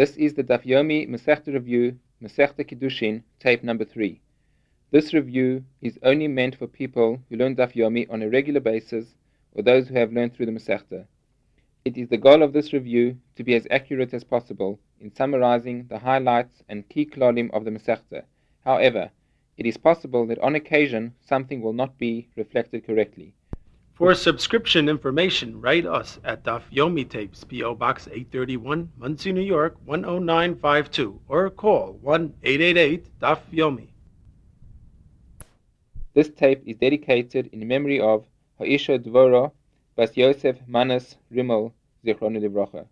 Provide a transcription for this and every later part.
This is the Daf Yomi Masechta Review, Masechta Kiddushin, tape number 3. This review is only meant for people who learn Daf Yomi on a regular basis or those who have learned through the Masechta. It is the goal of this review to be as accurate as possible in summarizing the highlights and key klolim of the Masechta. However, it is possible that on occasion something will not be reflected correctly. For subscription information, write us at Daf Yomi Tapes, P.O. Box 831, Monsey, New York 10952, or call 1 888 Daf Yomi. This tape is dedicated in memory of Ha'isha Dvora Bas Yosef Manas Rimmel Zichronu Livrocha.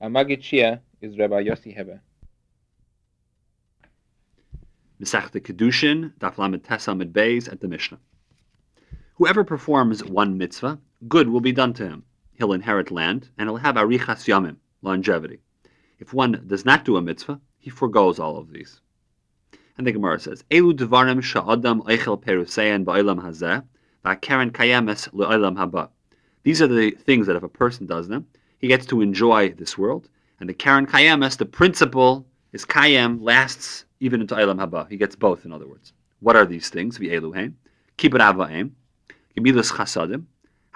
Our Magid Shia is Rabbi Yossi Heber. Masechta Kedushin, Daf Lamed Tesa Amid Beis at the Mishnah. Whoever performs one mitzvah, good will be done to him. He'll inherit land, and he'll have arichas yamim, longevity. If one does not do a mitzvah, he foregoes all of these. And the Gemara says, Elu devarim sha'adam eichel perusein ba'ilam hazeh, va'karen kayemes le'ilam haba. These are the things that if a person does them, he gets to enjoy this world. And the karen kayemes, the principle, is kayem, lasts even into ilam haba. He gets both, in other words. What are these things? V'eluheim, kibbut ava'im, Gemilas Chasadim,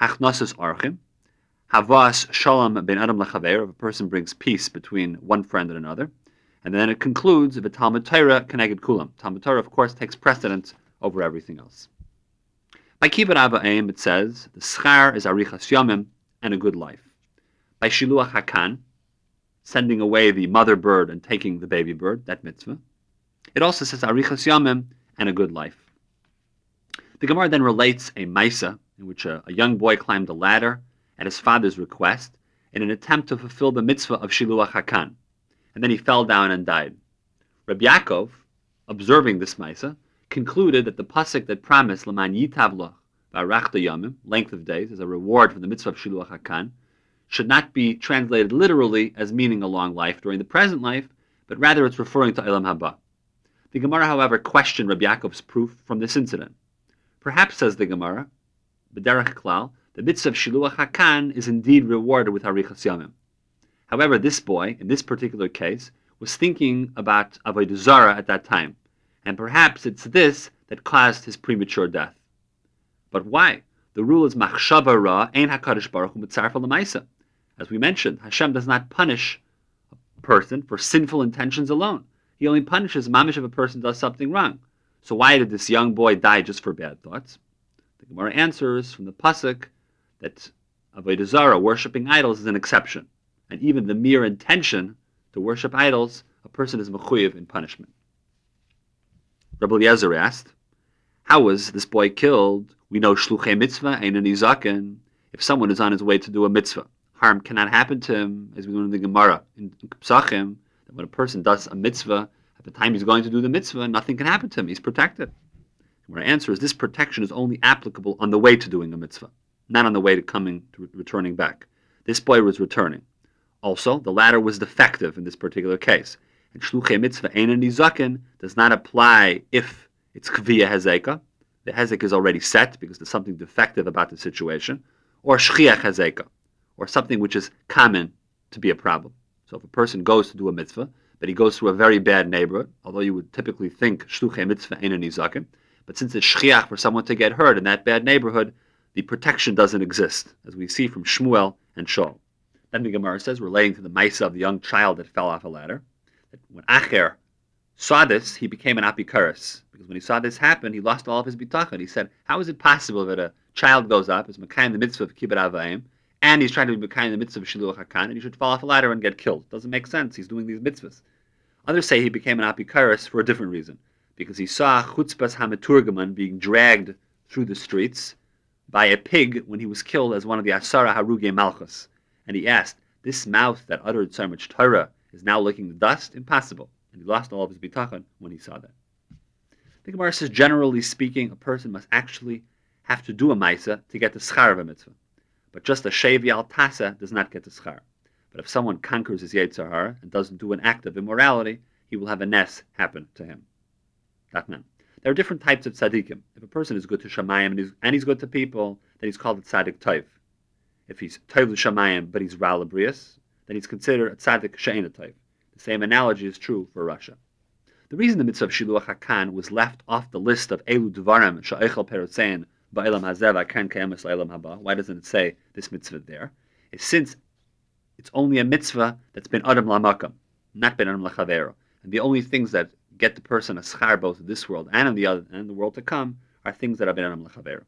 Hachnasus Archim, Havas Shalom ben Adam Lechaver, if a person brings peace between one friend and another. And then it concludes, a Talmud Torah Keneged Kulam. Talmud Torah, of course, takes precedence over everything else. By Kibbut Ava'im, it says, the schar is Arichas Yomim and a good life. By Shiluach Hakan, sending away the mother bird and taking the baby bird, that mitzvah. It also says Arichas Yomim and a good life. The Gemara then relates a Maisa in which a, a, young boy climbed a ladder at his father's request in an attempt to fulfill the mitzvah of Shiluach Hakan, and then he fell down and died. Rabbi Yaakov, observing this Maisa, concluded that the pasuk that promised Laman Yitavla Varachta Yamim, length of days, as a reward for the mitzvah of Shiluach Hakan, should not be translated literally as meaning a long life during the present life, but rather it's referring to Elam Haba. The Gemara, however, questioned Rabbi Yaakov's proof from this incident. Perhaps, says the Gemara, B'derech Klal, the mitzvah of Shiluach Hakan is indeed rewarded with Harichas Yamim. However, this boy, in this particular case, was thinking about Avodah Zarah at that time, and perhaps it's this that caused his premature death. But why? The rule is Machshava Ra Ein HaKadosh Baruch Hu Mitzarfa. As we mentioned, Hashem does not punish a person for sinful intentions alone. He only punishes mamish if a person does something wrong. So why did this young boy die just for bad thoughts? The Gemara answers from the pasuk that avodah zarah, worshiping idols, is an exception, and even the mere intention to worship idols, a person is mechuyev in punishment. Rabbi Eliezer asked, "How was this boy killed? We know shluchei mitzvah ain't an. If someone is on his way to do a mitzvah, harm cannot happen to him, as we learn in the Gemara in Psachim, that when a person does a mitzvah, at the time he's going to do the mitzvah, nothing can happen to him. He's protected. My answer is this protection is only applicable on the way to doing a mitzvah, not on the way to coming to returning back. This boy was returning. Also, the ladder was defective in this particular case. And shluchei mitzvah ein nizakin does not apply if it's kviya hezeka. The hezek is already set because there's something defective about the situation, or shchiach hezeka, or something which is common to be a problem. So if a person goes to do a mitzvah, but he goes through a very bad neighborhood, although you would typically think shluchei mitzvah nizakin, but since it's shchiach for someone to get hurt in that bad neighborhood, the protection doesn't exist, as we see from Shmuel and Shaul. Then the Gemara says, relating to the Maisa of the young child that fell off a ladder, that when Acher saw this, he became an apikaris. Because when he saw this happen, he lost all of his bitachon. He said, how is it possible that a child goes up, is Mekayim the mitzvah of Kibbut and he's trying to be in the mitzvah of Shiluach HaKan, and he should fall off a ladder and get killed? Doesn't make sense. He's doing these mitzvahs. Others say he became an apikaris for a different reason, because he saw Chutzpas Hamaturgaman being dragged through the streets by a pig when he was killed as one of the Asara Haruge Malchus. And he asked, This mouth that uttered so much Torah is now licking the dust? Impossible. And he lost all of his bitachon when he saw that. The Gemara says, generally speaking, a person must actually have to do a maisa to get the schar of a mitzvah. But just a shevi al tasa does not get the schar. But if someone conquers his Yetzer and doesn't do an act of immorality, he will have a nes happen to him. There are different types of tzaddikim. If a person is good to Shamayim and he's, and he's good to people, then he's called a tzaddik toiv. If he's toiv to Shamayim but he's ralabrius, then he's considered a tzaddik she'ena toiv. The same analogy is true for Russia. The reason the mitzvah of Shiluach HaKan was left off the list of Elu Dvarim Sha'echel Perotzein Why doesn't it say this mitzvah there? Is since it's only a mitzvah that's been Adam Lamakam, not been Adam Lachavero. And the only things that get the person a schar both in this world and in the other and in the world to come are things that have been Adam Lachavero.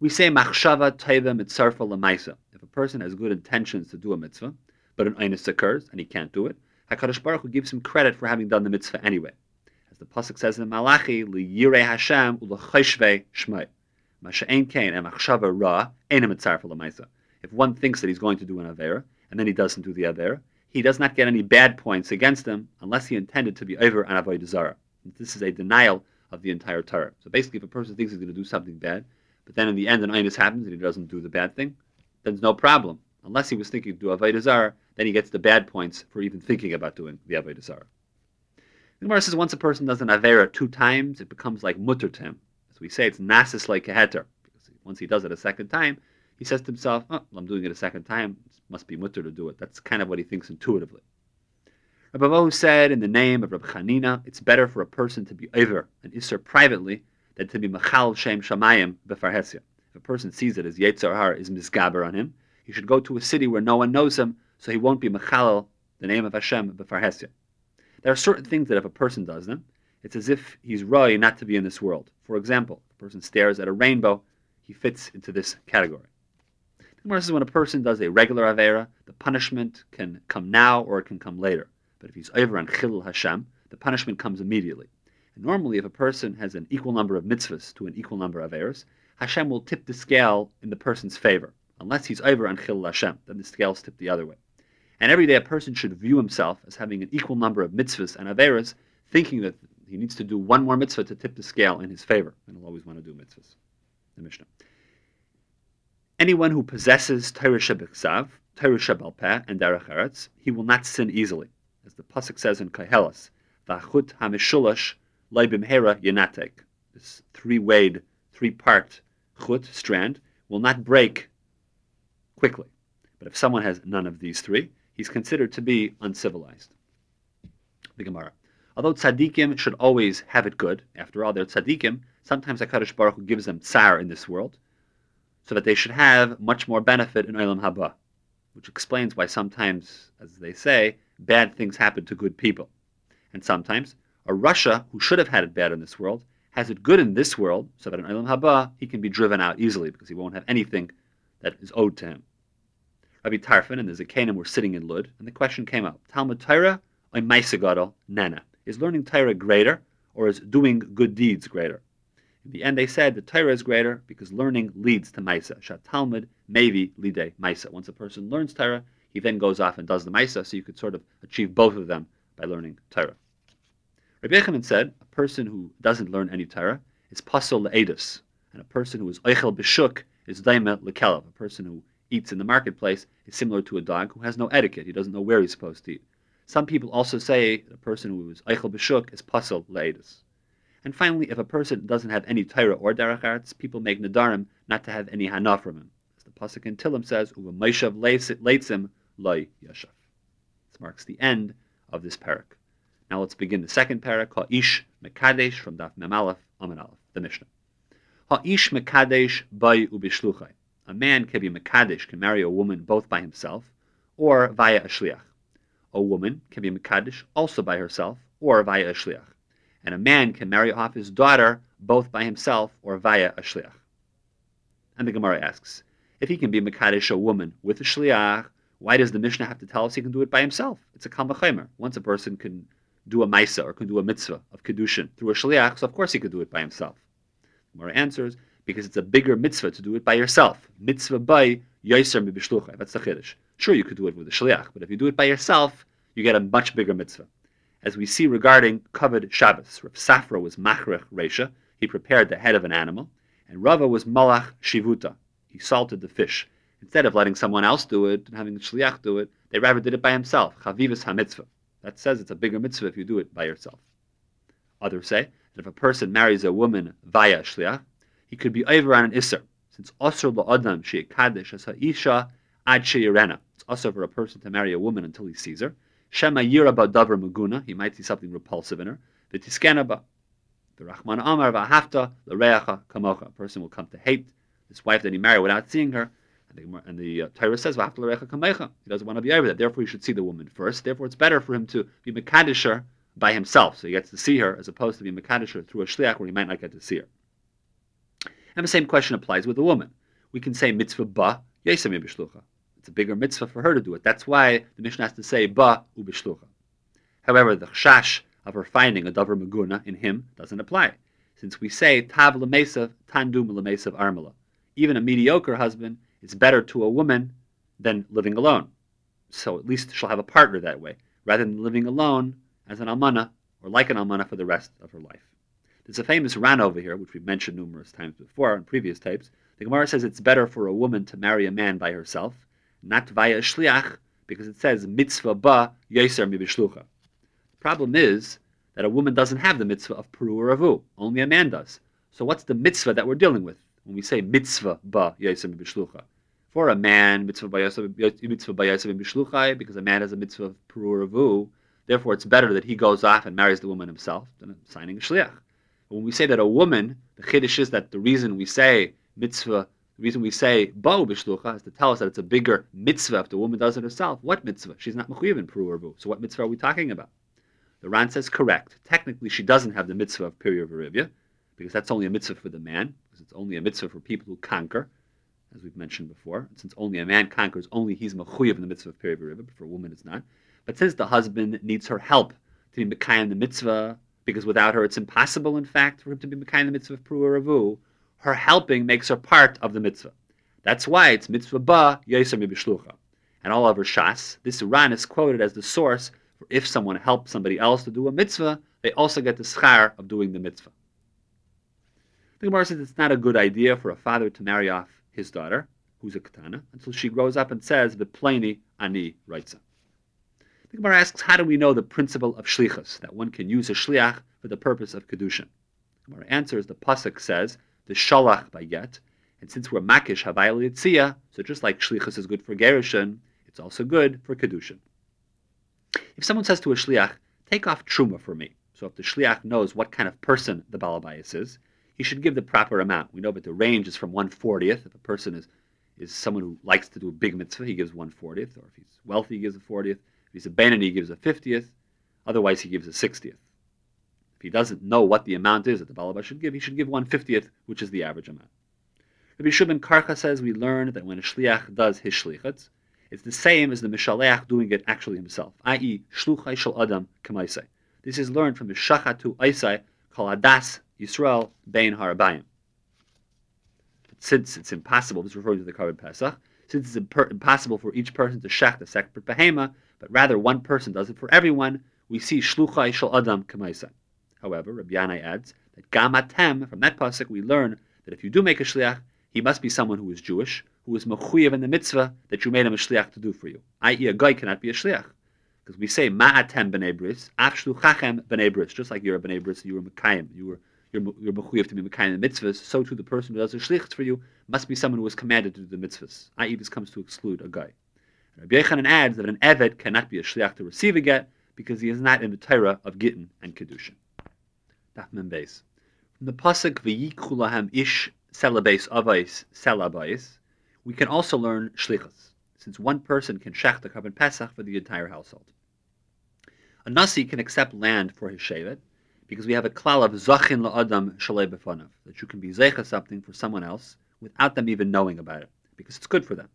We say machshava taiva mitzarfa lamaisa. If a person has good intentions to do a mitzvah, but an einus occurs and he can't do it, Hakadosh Baruch Hu gives him credit for having done the mitzvah anyway. As the pasuk says in Malachi, liyirei Hashem ulachayshvei shmei. Masha'en kain and machshava ra mitzarfa lamaisa. If one thinks that he's going to do an avera and then he doesn't do the avera, he does not get any bad points against him unless he intended to be over an avodah. This is a denial of the entire Torah. So basically, if a person thinks he's going to do something bad, but then in the end an einus happens and he doesn't do the bad thing, then there's no problem. Unless he was thinking to do avodah then he gets the bad points for even thinking about doing the avodah. The Gemara says once a person does an avera two times, it becomes like mutter to him. As we say, it's nasis like a heter. Once he does it a second time, he says to himself, oh, well, I'm doing it a second time. It must be mutter to do it. That's kind of what he thinks intuitively. Rabbi Abahu said in the name of Rabbi Chanina, it's better for a person to be over and isser privately than to be machal shem shamayim befarhesia. If a person sees that his yetzer har is misgaber on him, he should go to a city where no one knows him, so he won't be machal the name of Hashem befarhesia. There are certain things that if a person does them, it's as if he's roy not to be in this world. For example, if a person stares at a rainbow, he fits into this category. Gemara says when a person does a regular Avera, the punishment can come now or it can come later. But if he's over on Chilul Hashem, the punishment comes immediately. And normally, if a person has an equal number of mitzvahs to an equal number of Averas, Hashem will tip the scale in the person's favor. Unless he's over on Chilul Hashem, then the scale's tip the other way. And every day a person should view himself as having an equal number of mitzvahs and Averas, thinking that he needs to do one more mitzvah to tip the scale in his favor. And he'll always want to do mitzvahs. The Mishnah. Anyone who possesses Torah Shebeksav, Torah Shebalpeh, and Derech Eretz, he will not sin easily. As the Pasuk says in Koheles, V'achut hamishulash leibimhera yenatek. This three-wayed, three-part chut, strand, will not break quickly. But if someone has none of these three, he's considered to be uncivilized. The Gemara. Although tzaddikim should always have it good, after all, they're tzaddikim, sometimes HaKadosh Baruch Hu gives them tsar in this world, so that they should have much more benefit in Olam Haba, which explains why sometimes, as they say, bad things happen to good people. And sometimes a Russia who should have had it bad in this world has it good in this world, so that in Olam Haba he can be driven out easily because he won't have anything that is owed to him. Rabbi Tarfon and the Zakanim were sitting in Lud, and the question came up: Talmud Torah or Maisagadol Nana? Is learning Torah greater, or is doing good deeds greater? In the end, they said the Torah is greater because learning leads to Maisa. Shat Talmud, maybe lide Maisa. Once a person learns Torah, he then goes off and does the Maisa, so you could sort of achieve both of them by learning Torah. Rabbi Yochanan said a person who doesn't learn any Torah is pasol le'edus, and a person who is oichel b'shuk is daima lekelav. A person who eats in the marketplace is similar to a dog who has no etiquette. He doesn't know where he's supposed to eat. Some people also say a person who is oichel b'shuk is pasol le'edus. And finally, if a person doesn't have any Torah or Derech Eretz, people make Nadarim not to have any Hana from him. As the Pasuk in Tillim says, Uva Meishav Leitzim Loi Yashav. This marks the end of this parak. Now let's begin the second parak, Ha'ish Mekadesh from Daf Mem Aleph, Amen Aleph, the Mishnah. Ha'ish Mekadesh Bay Ubishluchai. A man can be Mekadesh, can marry a woman both by himself or via a Shliach. A woman can be Mekadesh also by herself or via a Shliach and a man can marry off his daughter both by himself or via a shliach. And the Gemara asks, if he can be Mekadesh a woman with a shliach, why does the Mishnah have to tell us he can do it by himself? It's a kalmachemer. Once a person can do a maisa or can do a mitzvah of kedushin through a shliach, so of course he could do it by himself. The Gemara answers, because it's a bigger mitzvah to do it by yourself. Mitzvah by yoiser mibishluchai. That's the chiddush. Sure, you could do it with a shliach, but if you do it by yourself, you get a much bigger mitzvah as we see regarding covered Shabbos. Rav Safra was Machrech Resha, he prepared the head of an animal, and Rava was Malach Shivuta, he salted the fish. Instead of letting someone else do it and having the Shliach do it, they rather did it by himself, Chavivas HaMitzvah. That says it's a bigger mitzvah if you do it by yourself. Others say that if a person marries a woman via Shliach, he could be over on an Isser, since Osir La'adam She'ikadesh as Ha'isha Ad She'irena. It's also for a person to marry a woman until he sees her, Shema Yira Davar Maguna, he might see something repulsive in her. V'tiskena ba. The Rahman Amar V'ahafta L'reacha Kamocha. A person will come to hate this wife that he married without seeing her. And the, and uh, Torah says, V'ahafta L'reacha Kamocha. He doesn't want to be over that. Therefore, he should see the woman first. Therefore, it's better for him to be Mekadisher by himself. So he gets to see her as opposed to be Mekadisher through a Shliach where he might not get to see her. And the same question applies with a woman. We can say mitzvah ba yesem b'shlucha. It's a bigger mitzvah for her to do it. That's why the Mishnah has to say ba ubishlucha. However, the chash of her finding a davar maguna in him doesn't apply, since we say tav lemesav tandum lemesav armala. Even a mediocre husband is better to a woman than living alone. So at least she'll have a partner that way, rather than living alone as an almana or like an almana for the rest of her life. There's a famous Ran over here, which we've mentioned numerous times before in previous tapes. The Gemara says it's better for a woman to marry a man by herself, not via shliach, because it says mitzvah ba yoser mibishlucha. The problem is that a woman doesn't have the mitzvah of peru or avu. Only a man does. So what's the mitzvah that we're dealing with when we say mitzvah ba yoser mibishlucha? For a man, mitzvah ba yoser mibishlucha, because a man has a mitzvah of peru or avu. Therefore, it's better that he goes off and marries the woman himself than signing a shliach. When we say that a woman, the chiddush is that the reason we say mitzvah, the reason we say bo b'shlucha is to tell us that it's a bigger mitzvah if the woman does it herself. What mitzvah? She's not mechuyev in peru or So what mitzvah are we talking about? The Ran says correct. Technically, she doesn't have the mitzvah of peru verivya, because that's only a mitzvah for the man, because it's only a mitzvah for people who conquer, as we've mentioned before. Since only a man conquers, only he's mechuyev in the mitzvah of peru verivya, but for a woman it's not. But since the husband needs her help to be mekayim the mitzvah because without her it's impossible, in fact, for him to be Mekayim the mitzvah of Pru Ravu. Her helping makes her part of the mitzvah. That's why it's mitzvah ba yoser mibishlucha. And all over Shas, this Ran is quoted as the source for if someone helps somebody else to do a mitzvah, they also get the schar of doing the mitzvah. The Gemara says it's not a good idea for a father to marry off his daughter, who's a katana, until she grows up and says, "V'pleni ani raitza." The Gemara asks, how do we know the principle of shlichus, that one can use a shliach for the purpose of kedushin? The Gemara answers, the pasuk says, the shalach by get, and since we're makish havayel yitzia, so just like shlichus is good for gerushin, it's also good for kedushin. If someone says to a shliach, take off truma for me, so if the shliach knows what kind of person the balabayas is, he should give the proper amount. We know that the range is from 140th. If a person is, is someone who likes to do a big mitzvah, he gives 140th, or if he's wealthy, he gives a 40th. If he's a Benini, he gives a 50th. Otherwise, he gives a 60th. If he doesn't know what the amount is that the Balabas should give, he should give 150th, which is the average amount. Rabbi Shubin Karcha says we learn that when a shliach does his shlichats, it's the same as the mishaleach doing it actually himself, i.e., shluchai shel adam kamaisai. This is learned from the shachatu aisai kol adas Yisrael bein harabayim. But since it's impossible, this is referring to the Karban Pesach, since it's impossible for each person to shech a separate behema, but rather one person does it for everyone, we see shluchai shel adam kamaisa. However, Rabbi Yanai adds that gamatem, from that pasuk we learn that if you do make a shliach, he must be someone who is Jewish, who is mechuyev in the mitzvah that you made him a shliach to do for you. I.e., a guy cannot be a shliach. Because we say ma'atem b'nei bris, af shluchachem b'nei bris, just like you're a b'nei bris, you were mekayim, you were you're, you're to be mekayim the mitzvahs, so too the person who does the shliach for you must be someone who was commanded to do the mitzvahs. I.e., this comes to exclude a guy. Rabbi Yochanan adds that an Evet cannot be a shliach to receive a get because he is not in the Torah of Gittin and Kedushin. Dafman Beis. From the pasuk V'yikhulahem ish selabes avais selabais, we can also learn shlichus, since one person can shech the Karban Pesach for the entire household. A nasi can accept land for his shevet because we have a klal of zachin la'adam shalei befanav, that you can be zecha something for someone else without them even knowing about it, because it's good for them.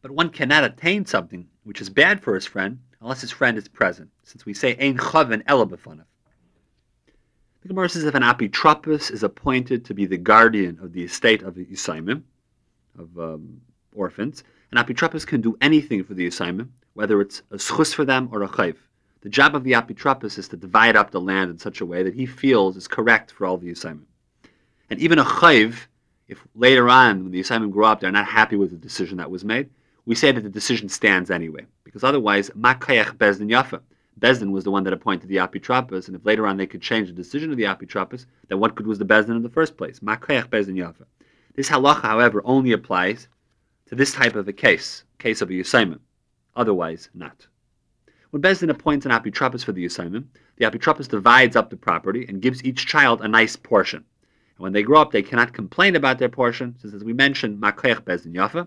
But one cannot attain something which is bad for his friend unless his friend is present, since we say ein chaven ela b'fanav. The Gemara says if an apitropos is appointed to be the guardian of the estate of the Yisaimim, of um, orphans, an apitropos can do anything for the Yisaimim, whether it's a schus for them or a chayv. The job of the apitropos is to divide up the land in such a way that he feels is correct for all the Yisaimim. And even a chayv, if later on, when the Yisaimim grow up, they're not happy with the decision that was made, we say that the decision stands anyway, because otherwise, makayach bezdin yafa. Bezdin was the one that appointed the apitropos, and if later on they could change the decision of the apitropos, then what good was the bezdin in the first place? Makayach bezdin yafa. This halacha, however, only applies to this type of a case, case of a yusaimim. Otherwise, not. When Bezdin appoints an apotropos for the assignment, the apotropos divides up the property and gives each child a nice portion. And when they grow up, they cannot complain about their portion, since as we mentioned, Makoyach Bezdin Yafa,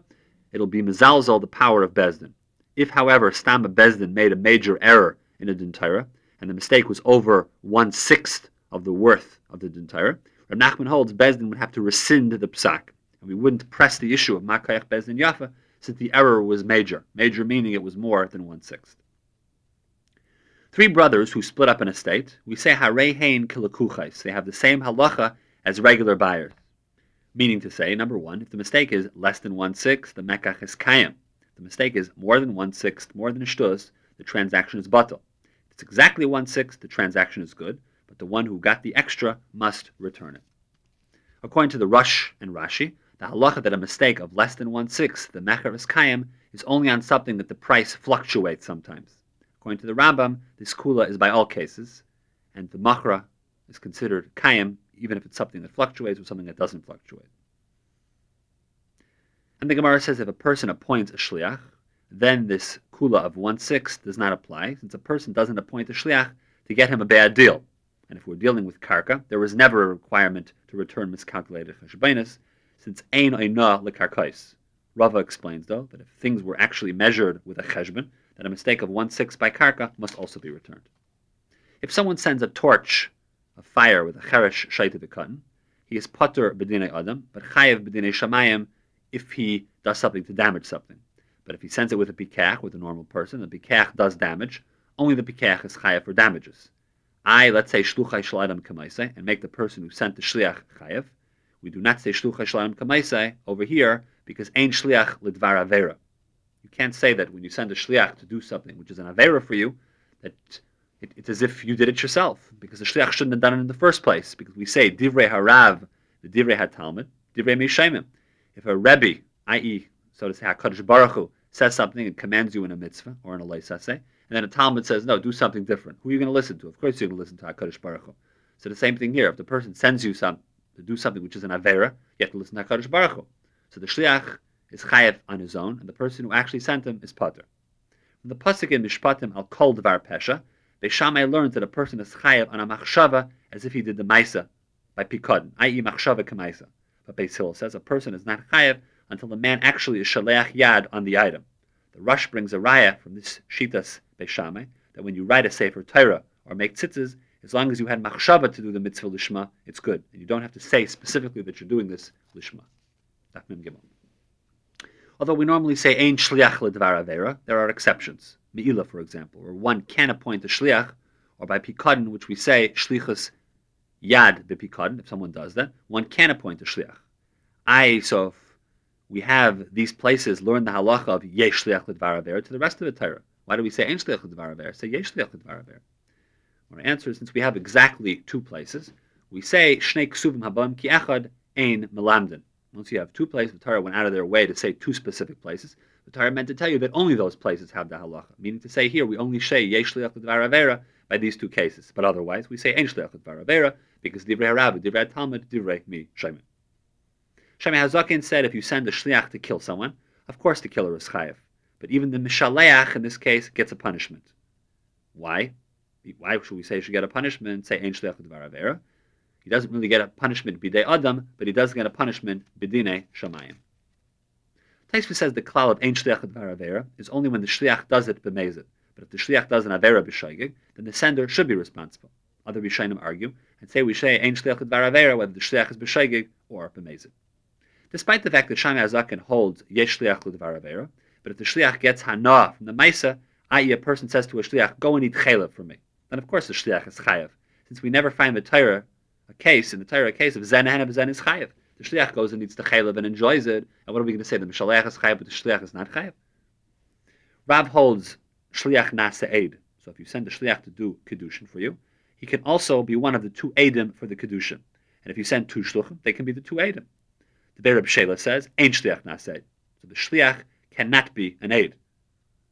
it'll be Mezalzel, the power of Bezdin. If, however, Stama Bezdin made a major error in a Dintira, and the mistake was over one sixth of the worth of the Dintira, Reb Nachman holds Bezdin would have to rescind the psak, and we wouldn't press the issue of Makayach Bezdin Yafa since the error was major. Major meaning it was more than one sixth. Three brothers who split up an estate, we say Harei Hain Kilakuchais. They have the same halacha as regular buyers. Meaning to say, number one, if the mistake is less than one sixth, the mekach is kayim. If the mistake is more than one sixth, more than shtus, the transaction is batal. If it's exactly one sixth, the transaction is good, but the one who got the extra must return it. According to the Rosh and Rashi, the halacha that a mistake of less than one sixth, the mekach is kayim, is only on something that the price fluctuates sometimes. According to the Rambam, this kula is by all cases, and the machra is considered kayam even if it's something that fluctuates or something that doesn't fluctuate. And the Gemara says if a person appoints a shliach, then this kula of one sixth does not apply, since a person doesn't appoint a shliach to get him a bad deal. And if we're dealing with karka, there was never a requirement to return miscalculated cheshbainis, since ein oina lekarkais. Rava explains, though, that if things were actually measured with a cheshbon, then a mistake of one sixth by karka must also be returned. If someone sends a torch of fire with a cheresh shaita cotton, he is potter b'dinei adam, but chayev b'dinei shamayim if he does something to damage something. But if he sends it with a pikach, with a normal person, the pikach does damage, only the pikach is chayev for damages. I, let's say, shluchai shaladam kamaisei, and make the person who sent the shliach chayev. We do not say shluchai shaladam kamaisei over here because ain shliach lidvar avera. You can't say that when you send a shliach to do something which is an avera for you, that it, it's as if you did it yourself, because the shliach shouldn't have done it in the first place. Because we say divrei harav, the divrei hatalmud, divrei mishayim. If a rebbe, i.e., so to say, Hakadosh Baruch Hu, says something and commands you in a mitzvah or in a leisase, and then a Talmud says, no, do something different. Who are you going to listen to? Of course, you're going to listen to Hakadosh Baruch Hu. So the same thing here. If the person sends you some to do something which is an avera, you have to listen to Hakadosh Baruch Hu. So the shliach is chayev on his own, and the person who actually sent him is pater. From the pasuk in Mishpatim al kol dvar pesha, Beishamai learns that a person is chayav on a machshava as if he did the maisa by pikadon, i.e. machshava kamaisa. But Beis Hillel says a person is not chayav until the man actually is shaleach yad on the item. The Rosh brings a raya from this shitas Beishamai that when you write a sefer Torah or make tzitzis, as long as you had machshava to do the mitzvah lishma, it's good, and you don't have to say specifically that you're doing this lishma. Although we normally say ein shliach ledvar avera, there are exceptions. Me'ila, for example, where one can appoint a shliach, or by pikadon, which we say shlichus yad bepikadon, if someone does that, one can appoint a shliach. I, so we have these places learn the halacha of yesh shliach ledvar avera to the rest of the Torah. Why do we say ein shliach ledvar avera? Say yesh shliach ledvar avera. Our answer is since we have exactly two places, we say shnei ksuvim habam ki echad ein melamdin. Once you have two places, the Torah went out of their way to say two specific places. The Torah meant to tell you that only those places have the halacha, meaning to say here we only say yesh liach avera by these two cases, but otherwise we say ein shliach avera because divrei harav, divrei talmud, divrei mi shemin. Shammai Hazakin said if you send a shliach to kill someone, of course the killer is chayiv, but even the mishaleach in this case gets a punishment. Why? Why should we say should get a punishment? Say ein shliach avera. He doesn't really get a punishment bidei adam, but he does get a punishment bidine shamayim. Taisva says the klal of ein shliach avera is only when the shliach does it b'mezid. But if the shliach does an avera b'shaygig, then the sender should be responsible. Other Rishonim argue and say we say ein shliach avera whether the shliach is b'shaygig or b'mezid. Despite the fact that Shammai Azakin holds yesh shliach avera, but if the shliach gets hana from the maisa, i.e. a person says to a shliach, go and eat chaylev for me, then of course the shliach is chayav, since we never find the Torah a case, in the Torah, a case of zen and zen is chayiv. The shliach goes and eats the chaylev and enjoys it. And what are we going to say? The mishalech is chayiv, but the shliach is not chayiv. Rav holds shliach nasa aid. So if you send the shliach to do kedushin for you, he can also be one of the two aidim for the kedushin. And if you send two shluchim, they can be the two aidim. The Be'er Shela says, ain't shliach nasa aid. So the shliach cannot be an aid.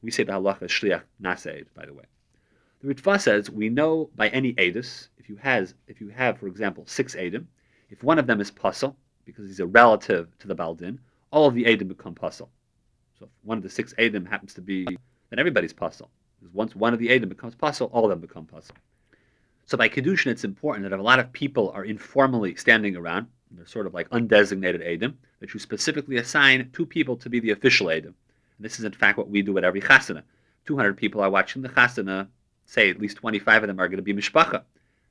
We say the halacha is shliach nasa aid, by the way. The Ritva says we know by any edus if you has if you have, for example, six edim, if one of them is puzzle because he's a relative to the baldin, all of the edim become puzzle. So if one of the six edim happens to be, then everybody's puzzle. Because once one of the Adam becomes pasul, all of them become pasul. So by Kedushin, it's important that if a lot of people are informally standing around, they're sort of like undesignated Adam, that you specifically assign two people to be the official Adam. And this is in fact what we do at every chasana. 200 people are watching the chasana, say at least 25 of them are going to be mishpacha.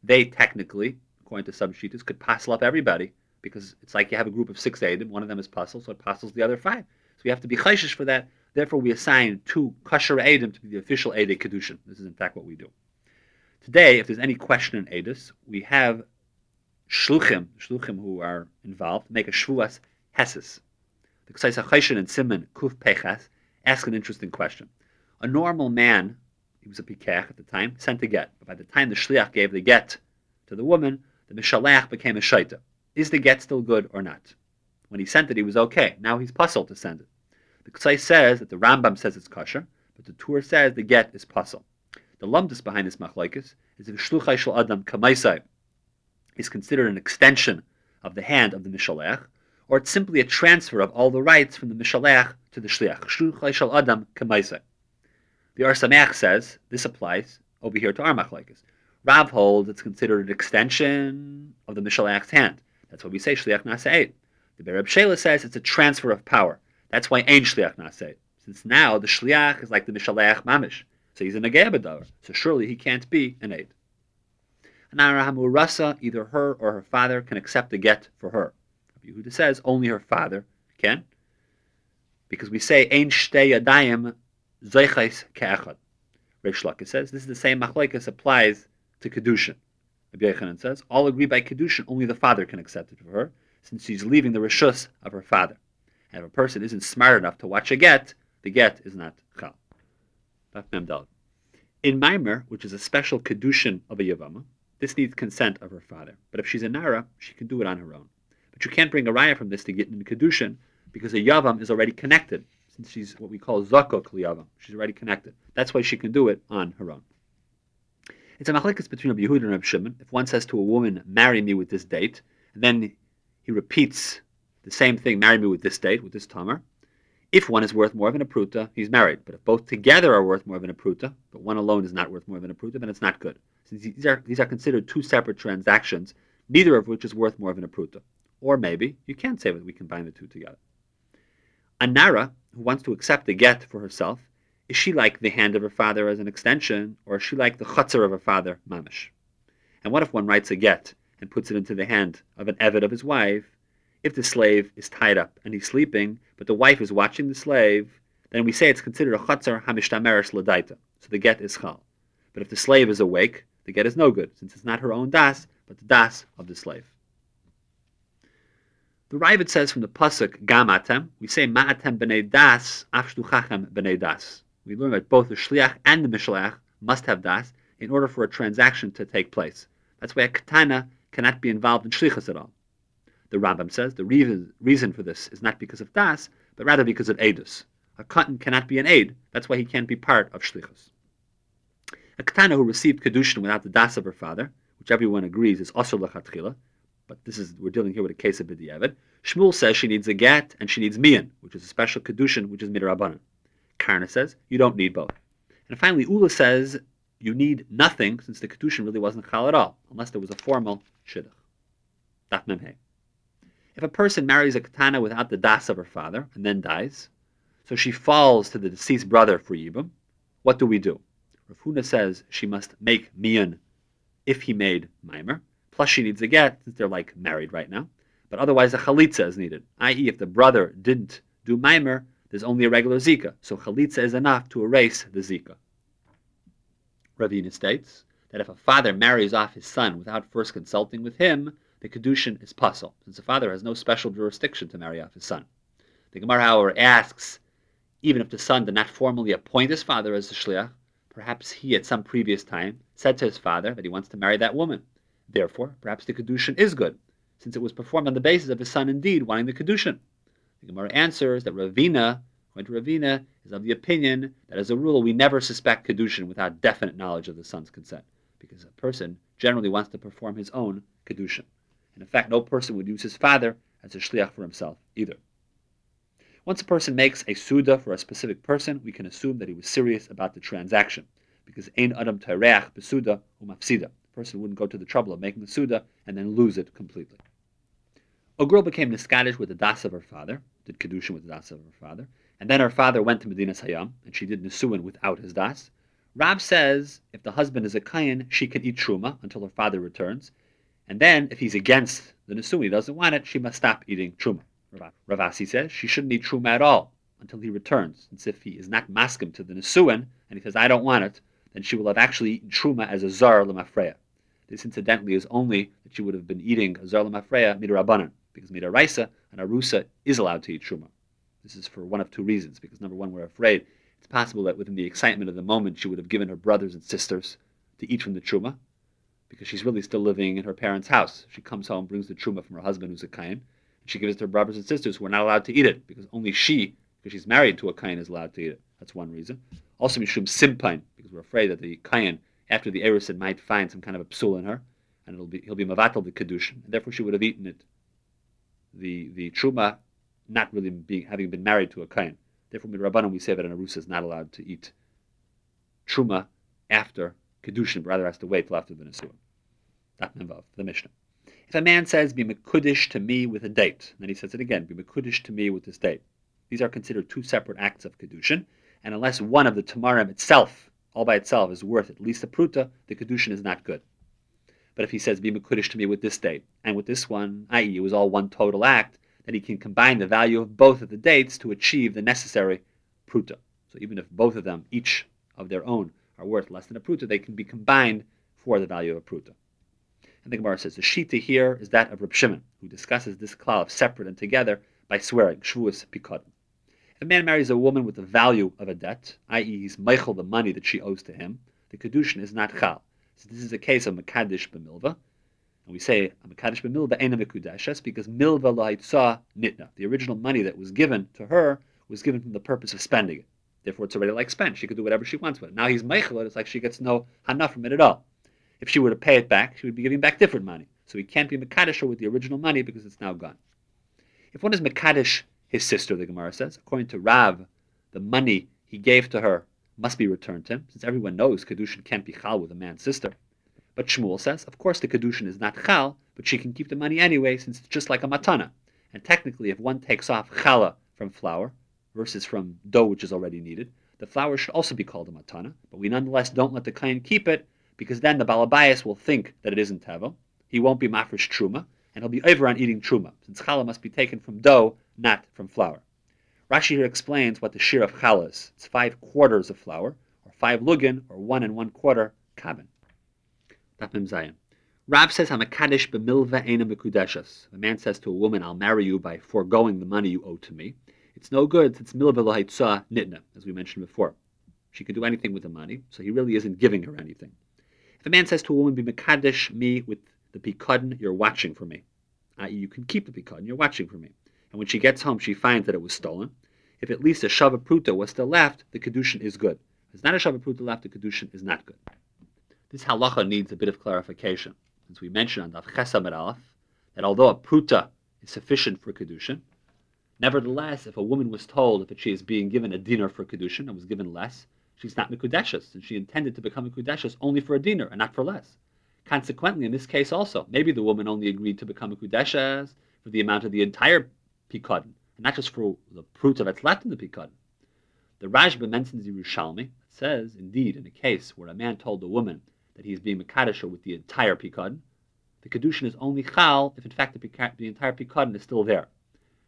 They technically, according to some shitas, could passel up everybody because it's like you have a group of six Adam, one of them is passel, so it passels the other five. So we have to be chayshish for that. Therefore, we assign two kosher Adam to be the official Ede Kedushin. This is in fact what we do. Today, if there's any question in Edis, we have shluchim, shluchim who are involved, make a shvuas heses. The Ksais HaChayshin and Simon Kuf Pechas ask an interesting question. A normal man, he was a pikach at the time, sent a get. But by the time the shliach gave the get to the woman, the mishalach became a shaita. Is the get still good or not? When he sent it, he was okay. Now he's puzzled to send it. The Ksai says that the Rambam says it's kosher, but the Tur says the get is puzzle. The lumdus behind this machlekes is if shluchai shel adam kamaisai is considered an extension of the hand of the mishalech, or it's simply a transfer of all the rights from the mishalech to the shliach. Shluchai shel adam kamaisai. The Or Sameach says this applies over here to our machlekes. Rav holds it's considered an extension of the mishalech's hand. That's why we say shliach naseit. The Bereb Shela says it's a transfer of power. That's why ain't shliach naseit. Since now the shliach is like the mishalech mamish, so he's an agabadavar. So surely he can't be an aid. Anara Hamurasa, either her or her father can accept the get for her. Yehuda says only her father can, because we say ein shtei yadayim zeichais ke'echad. Reish Lakish says this is the same machlekes applies to kedushin. Rabbi says all agree by kedushin only the father can accept it for her, since she's leaving the rishus of her father. And if a person isn't smart enough to watch a get, the get is not chal. In Maimer, which is a special kedushin of a yavama, this needs consent of her father. But if she's a nara, she can do it on her own. But you can't bring a raya from this to get in kedushin because a yavam is already connected, since she's what we call zakok liyavam. She's already connected. That's why she can do it on her own. It's a machlekes between Rabbi Yehuda and Rabbi Shimon. If one says to a woman, "Marry me with this date," and then he repeats the same thing, "Marry me with this date, with this tamar," if one is worth more than an apruta, he's married. But if both together are worth more than an apruta, but one alone is not worth more than an apruta, then it's not good. Since these are these are considered two separate transactions, neither of which is worth more than an apruta. Or maybe you can't say that we combine the two together. A nara who wants to accept a get for herself, is she like the hand of her father as an extension, or is she like the chutzar of her father, mamish? And what if one writes a get and puts it into the hand of an eved of his wife? If the slave is tied up and he's sleeping, but the wife is watching the slave, then we say it's considered a chutzar hamishtameres ladaita. So the get is chal. But if the slave is awake, the get is no good, since it's not her own das, but the das of the slave. The Ravid says from the pasuk Gamatem, we say Ma'atem b'nei das, afshluchachem b'nei das. We learn that both the shliach and the mishlach must have das in order for a transaction to take place. That's why a katana cannot be involved in shlichus at all. The Rambam says the reason, for this is not because of das, but rather because of edus. A cotton cannot be an aid. That's why he can't be part of shlichus. A katana who received kedushin without the das of her father, which everyone agrees is also lachatchila, but this is we're dealing here with a case of b'diavad. Shmuel says she needs a get and she needs mian, which is a special kedushin, which is midrabanan. Karna says you don't need both. And finally, Ula says you need nothing since the kedushin really wasn't chal at all, unless there was a formal shidduch. Daf memhe. If a person marries a katana without the das of her father and then dies, so she falls to the deceased brother for yibum, what do we do? Rav Huna says she must make mian if he made mimer, plus she needs a get since they're like married right now. But otherwise, a chalitza is needed, i.e., if the brother didn't do mimer, there's only a regular zika, so chalitza is enough to erase the zika. Ravina states that if a father marries off his son without first consulting with him, the kedushin is puzzle, since the father has no special jurisdiction to marry off his son. The Gemara, however, asks, even if the son did not formally appoint his father as the shliach, perhaps he at some previous time said to his father that he wants to marry that woman. Therefore, perhaps the kedushin is good, since it was performed on the basis of his son indeed wanting the kedushin. The Gemara answers that Ravina, according to Ravina, is of the opinion that as a rule we never suspect kedushin without definite knowledge of the son's consent, because a person generally wants to perform his own kedushin. And in fact, no person would use his father as a shliach for himself either. Once a person makes a suda for a specific person, we can assume that he was serious about the transaction. because ein adam tereach besuda umafsida. Person wouldn't go to the trouble of making the suda and then lose it completely. A girl became Niskadish with the das of her father, did Kedushin with the das of her father, and then her father went to Medina Sayyam, and she did Nisuin without his das. Rab says if the husband is a Kayan, she can eat Truma until her father returns, and then if he's against the Nisuin, he doesn't want it, she must stop eating Truma. Ravasi says she shouldn't eat Truma at all until he returns, since if he is not maskim to the Nisuin, and he says, I don't want it, then she will have actually eaten Truma as a Zar Lamafreya. This incidentally is only that she would have been eating a Zar Lamafreya Midarabanan because Midaraisa and Arusa is allowed to eat Truma. This is for one of two reasons. Because number one, we're afraid it's possible that within the excitement of the moment, she would have given her brothers and sisters to eat from the Truma, because she's really still living in her parents' house. She comes home, brings the Truma from her husband, who's a Kayan, and she gives it to her brothers and sisters who are not allowed to eat it, because only she, because she's married to a Kayan, is allowed to eat it. That's one reason. Also, Mishum Simpain, because we're afraid that the Kayan, after the Erisin, might find some kind of a psul in her, and it'll be, he'll be Mavatal the Kedushin, and therefore she would have eaten it the the truma not really being having been married to a kain. Therefore, with Rabbanim, we say that an arusa is not allowed to eat truma after kedushin, but rather has to wait till after the nesuah. That involved the Mishnah. If a man says, "Be mekudish to me with a date," then he says it again, "Be mekudish to me with this date." These are considered two separate acts of kedushin, and unless one of the tamarim itself, all by itself, is worth at least a pruta, the kedushin is not good. But if he says, be Makuddish to me with this date and with this one, i.e., it was all one total act, then he can combine the value of both of the dates to achieve the necessary pruta. So even if both of them, each of their own, are worth less than a pruta, they can be combined for the value of a pruta. And the Gemara says the shita here is that of Reb Shimon, who discusses this klal of separate and together by swearing shvuas pikadon. A man marries a woman with the value of a debt, i.e., he's meichel the money that she owes to him, the kedushin is not chal. So this is a case of Makadish b'milva. And we say a Makadish b'milva ena mikudeshes because milva la'itza nitna. The original money that was given to her was given from the purpose of spending it. Therefore, it's already like spent. She could do whatever she wants with it. Now he's meichel It's like she gets no hana from it at all. If she were to pay it back, she would be giving back different money. So he can't be Makadish with the original money because it's now gone. If one is Makadish his sister, the Gemara says, according to Rav, the money he gave to her must be returned to him, since everyone knows Kedushin can't be Chal with a man's sister. But Shmuel says, of course the Kedushin is not Chal, but she can keep the money anyway, since it's just like a matana. And technically, if one takes off Chala from flour versus from dough which is already needed, the flour should also be called a matana, but we nonetheless don't let the kain keep it, because then the balabayas will think that it isn't tevel. He won't be mafresh truma, and he'll be over on eating truma, since challah must be taken from dough, not from flour. Rashi here explains what the shir of challah is. It's five quarters of flour, or five lugin, or one and one quarter kabin. Rav says, "I'm a kaddish b'milva ena mekudeshas." A man says to a woman, "I'll marry you by foregoing the money you owe to me." It's no good since milva lahitzah nitna, as we mentioned before. She could do anything with the money, so he really isn't giving her anything. If a man says to a woman, "Be mekadesh me with the pikadon, you're watching for me," i.e., you can keep the pikadon, you're watching for me and when she gets home, she finds that it was stolen. If at least a shava pruta was still left, the kedushin is good. If there's not a shava pruta left, the kedushin is not good. This halacha needs a bit of clarification, since we mentioned on Daf Chesam Aleph that although a pruta is sufficient for kedushin, nevertheless, if a woman was told that she is being given a dinar for kedushin and was given less, she's not mikudeshes, and she intended to become mikudeshes only for a dinar and not for less. Consequently, in this case also, maybe the woman only agreed to become a mikudeshes for the amount of the entire and not just for the pruta that's left in the pikadon. The Rashba mentions Yerushalmi. It says, indeed, in a case where a man told a woman that he is being Makadisha with the entire pikadon, the kedushin is only chal if in fact the, the entire pikadon is still there.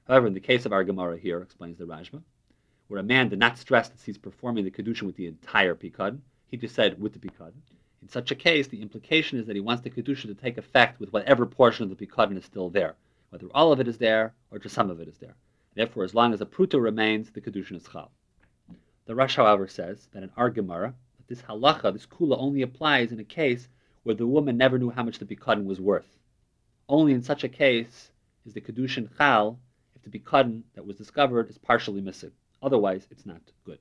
However, in the case of our Gemara here, explains the Rashba, where a man did not stress that he's performing the kedushin with the entire pikadon, he just said with the pikadon. In such a case, the implication is that he wants the kedushin to take effect with whatever portion of the pikadon is still there whether all of it is there or just some of it is there. Therefore, as long as the pruta remains, the kedushin is chal. The Rosh, however, says that in our Gemara, that this halacha, this kula, only applies in a case where the woman never knew how much the bikadin was worth. Only in such a case is the kedushin chal if the bikadin that was discovered is partially missing. Otherwise, it's not good.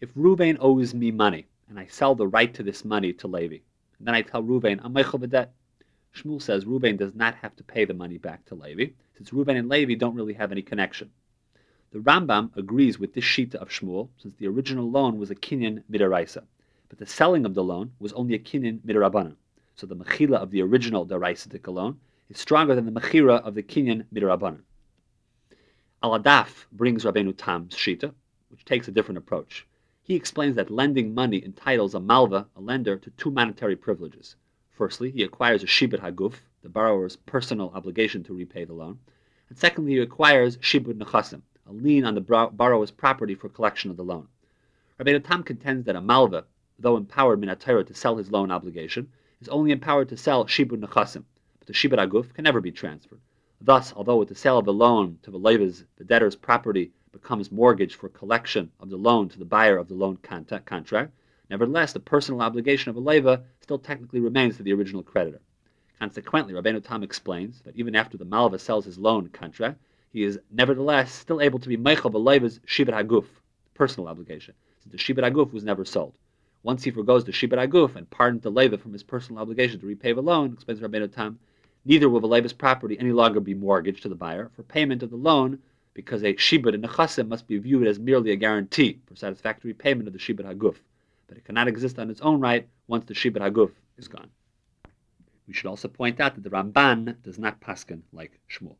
If Ruvain owes me money and I sell the right to this money to Levi, and then I tell Ruvain, I'm meichel debt, Shmuel says Reuben does not have to pay the money back to Levi, since Reuben and Levi don't really have any connection. The Rambam agrees with this shita of Shmuel, since the original loan was a kinyan midaraisa, but the selling of the loan was only a kinyan midarabanan. So the mechila of the original daraisitic loan is stronger than the mechira of the kinyan midarabanan. Aladaf brings Rabbeinu Tam's shita, which takes a different approach. He explains that lending money entitles a malva, a lender, to two monetary privileges. Firstly, he acquires a shibud haguf, the borrower's personal obligation to repay the loan, and secondly, he acquires shibud nechasim, a lien on the borrower's property for collection of the loan. Rabbeinu Tam contends that a malva, though empowered minatayra to sell his loan obligation, is only empowered to sell shibud nechasim, but the shibud haguf can never be transferred. Thus, although with the sale of the loan to the leivas, the debtor's property becomes mortgage for collection of the loan to the buyer of the loan contract, nevertheless, the personal obligation of a leiva still technically remains to the original creditor. Consequently, Rabbeinu Tam explains that even after the malva sells his loan contract, he is nevertheless still able to be meichel leiva's shibud haguf, personal obligation, since the shibud haguf was never sold. Once he forgoes the shibud haguf and pardons the leiva from his personal obligation to repay the loan, explains Rabbeinu Tam, neither will the leiva's property any longer be mortgaged to the buyer for payment of the loan, because a shibud in nechasim must be viewed as merely a guarantee for satisfactory payment of the shibud haguf, but it cannot exist on its own right once the shibud is gone. We should also point out that the Ramban does not paskin like Shmuel.